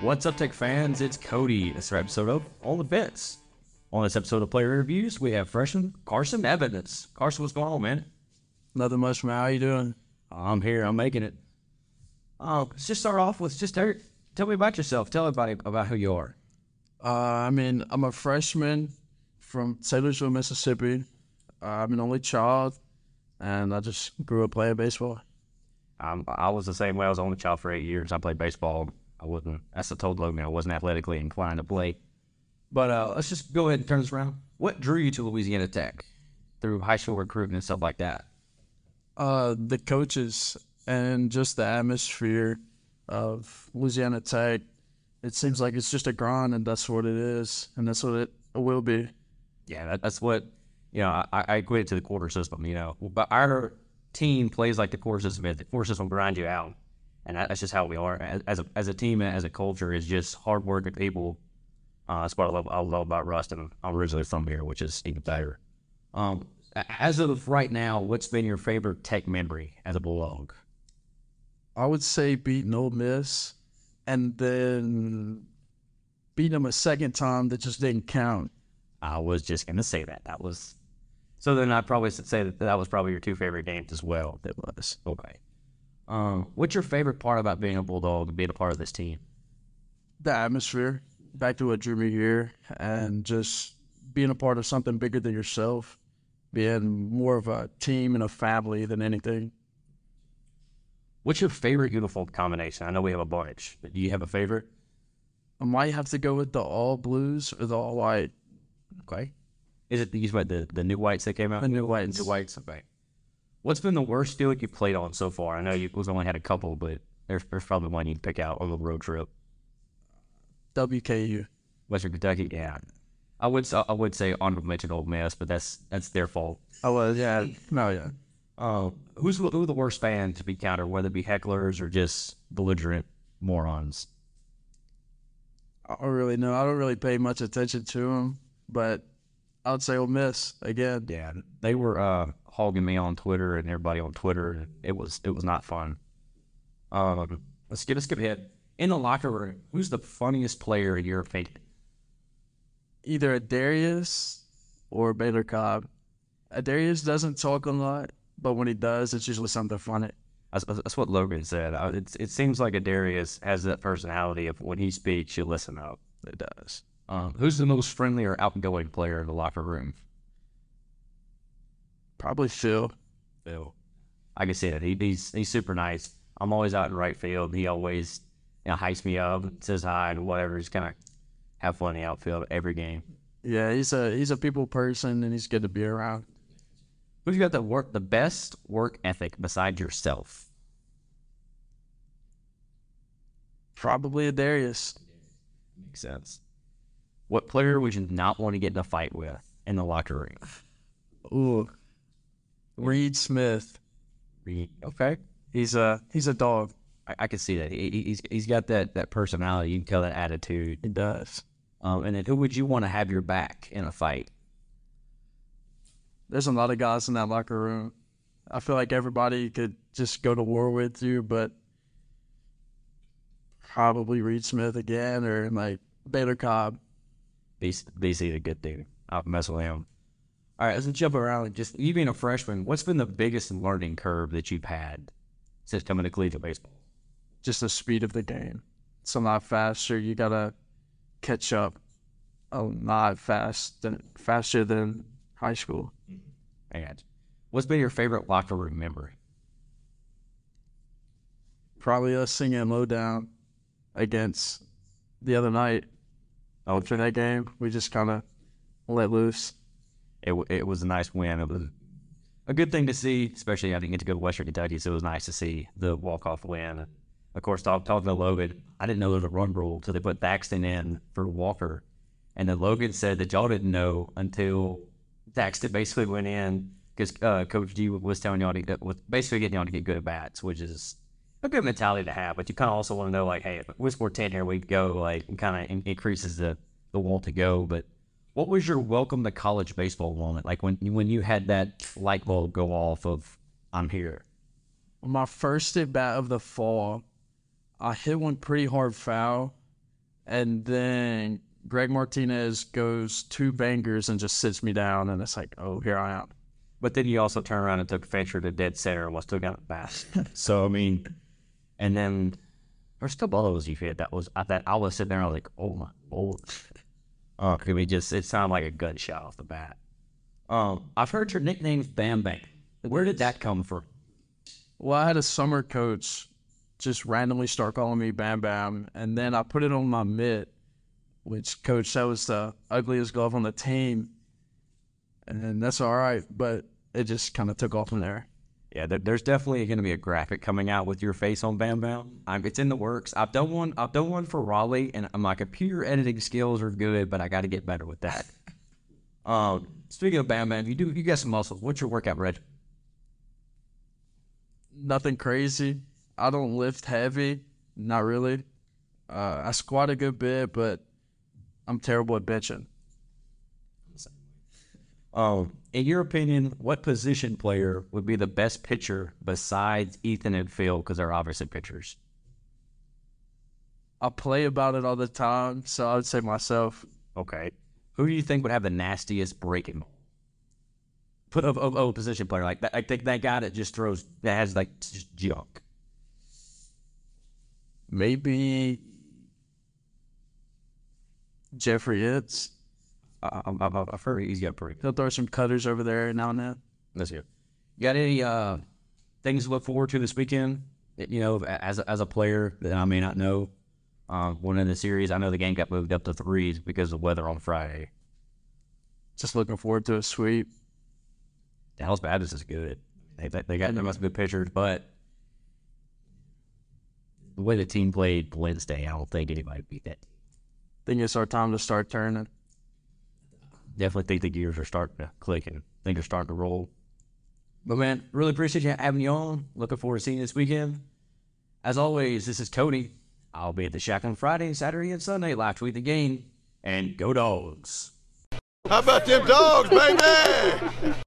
What's up, Tech fans? It's Cody. This is our episode of All the Bits. On this episode of Player Reviews, we have freshman Karson Evans. Karson, what's going on, man? Nothing much, man. How you doing? I'm here. I'm making it. Uh, let's just start off with just tell, tell me about yourself. Tell everybody about who you are. Uh, I mean, I'm a freshman from Taylorsville, Mississippi. Uh, I'm an only child, and I just grew up playing baseball. Um, I was the same way. I was only child for eight years. I played baseball. I wasn't. That's I told Logan. I wasn't athletically inclined to play. But uh, let's just go ahead and turn this around. What drew you to Louisiana Tech through high school recruiting and stuff like that? Uh, the coaches and just the atmosphere of Louisiana Tech. It seems like it's just a grind, and that's what it is, and that's what it will be. Yeah, that, that's what you know. I, I equate it to the quarter system. You know, but our team plays like the quarter system. The quarter system grind you out, and that's just how we are as, as a as a team as a culture. Is just hardworking people. Uh, that's what I love, I love about Rust, and I'm originally from here, which is even better. Um, as of right now, what's been your favorite Tech memory as a Bulldog? I would say beating Ole Miss, and then beating them a second time that just didn't count. I was just gonna say that. That was so. Then I'd probably say that that was probably your two favorite games as well. It was. Okay. Um, what's your favorite part about being a Bulldog and being a part of this team? The atmosphere. Back to what drew me here, and just being a part of something bigger than yourself, being more of a team and a family than anything. What's your favorite uniform combination? I know we have a bunch, but do you have a favorite? I might have to go with the all blues or the all white. Okay. Is it these what the the new whites that came out? The new whites. New whites. Okay. What's been the worst field you played on so far? I know you have only had a couple, but there's, there's probably one you can pick out on the road trip. WKU. Western Kentucky. Yeah. I would I would say honorable mention Ole Miss, but that's that's their fault. I was yeah. No yeah. Uh, who's who the worst fan to be countered, whether it be hecklers or just belligerent morons? I don't really know. I don't really pay much attention to them, but I would say Ole Miss again. Yeah, they were uh, hogging me on Twitter and everybody on Twitter. It was it was not fun. Um, let's get let's skip ahead. In the locker room, who's the funniest player in your opinion? Either Adarius or Baylor Cobb. Adarius doesn't talk a lot, but when he does, it's usually something funny. That's, that's what Logan said. It, it seems like Adarius has that personality of when he speaks, you listen up. It does. Um, who's the most friendly or outgoing player in the locker room? Probably Phil. Phil. I can see that. He, he's he's super nice. I'm always out in right field. He always you know hypes me up, says hi and whatever. He's kind of have fun in the outfield every game. Yeah, he's a he's a people person and he's good to be around. Who's got the work the best work ethic besides yourself? Probably Adarius. Makes sense. What player would you not want to get in a fight with in the locker room? Ooh, Reed Smith. Reed. Okay. He's a he's a dog. I, I can see that. He, he's he's got that that personality. You can tell that attitude. It does. Um, and then who would you want to have your back in a fight? There's a lot of guys in that locker room. I feel like everybody could just go to war with you, but probably Reed Smith again or like Baylor Cobb. BC a good dude. I'll mess with him. All right, let's jump around. Just you being a freshman, what's been the biggest learning curve that you've had since coming to collegiate baseball? Just the speed of the game. It's a lot faster. You gotta catch up a lot fast than faster than high school. Mm-hmm. And what's been your favorite locker room memory? Probably us singing "Low Down" against the other night. After that game, we just kind of let loose. It it was a nice win. It was a good thing to see, especially I didn't get to go to Western Kentucky, so it was nice to see the walk off win. Of course, talk, talking to Logan, I didn't know there was a run rule until they put Thaxton in for Walker. And then Logan said that y'all didn't know until Thaxton basically went in because uh, Coach G was telling y'all to was basically getting y'all to get good at bats, which is a good mentality to have. But you kind of also want to know, like, hey, if we score 10 here, we go, like, it kind of in- increases the, the want to go. But what was your welcome to college baseball moment? Like when, when you had that light bulb go off of, I'm here? My first at bat of the fall, I hit one pretty hard foul, and then Greg Martinez goes two bangers and just sits me down, and it's like, oh, here I am. But then you also turn around and took Fincher to dead center and was still got it back. so I mean, and then there's still balls you hit that was that I was sitting there I was like, oh my lord. Oh, could we just it sounded like a gunshot off the bat. Um, I've heard your nickname's Bam Bam. Where did that come from? Well, I had a summer coach just randomly start calling me Bam Bam, and then I put it on my mitt, which coach that was the ugliest glove on the team, and that's all right, but it just kind of took off from there. Yeah, there, there's definitely going to be a graphic coming out with your face on Bam Bam. I'm, it's in the works. I've done one. I've done one for Raleigh, and my computer editing skills are good, but I got to get better with that. um, speaking of Bam Bam, you do you got some muscles. What's your workout regimen? Nothing crazy. I don't lift heavy, not really. Uh, I squat a good bit, but I'm terrible at benching. Um, in your opinion, what position player would be the best pitcher besides Ethan and Phil? Because they're obviously pitchers. I play about it all the time, so I would say myself. Okay. Who do you think would have the nastiest breaking ball? Put a, a, a position player like that. I think that guy that just throws that has like just junk. Maybe Jeffrey Itz. I, I, I, I've heard he's got pretty. He'll throw some cutters over there now and then. Let's hear. You got any uh, things to look forward to this weekend? You know, as a, as a player that I may not know, uh, one in the series. I know the game got moved up to threes because of weather on Friday. Just looking forward to a sweep. Dallas Baptist is good. They they, they got they must be pitchers, but the way the team played Wednesday, I don't think anybody beat that. Think it's our time to start turning. Definitely think the gears are starting to click and think they're starting to roll. But man, really appreciate you having you on. Looking forward to seeing you this weekend. As always, this is Tony. I'll be at the Shack on Friday, Saturday, and Sunday. Live tweet the game and go dogs. How about them dogs, baby?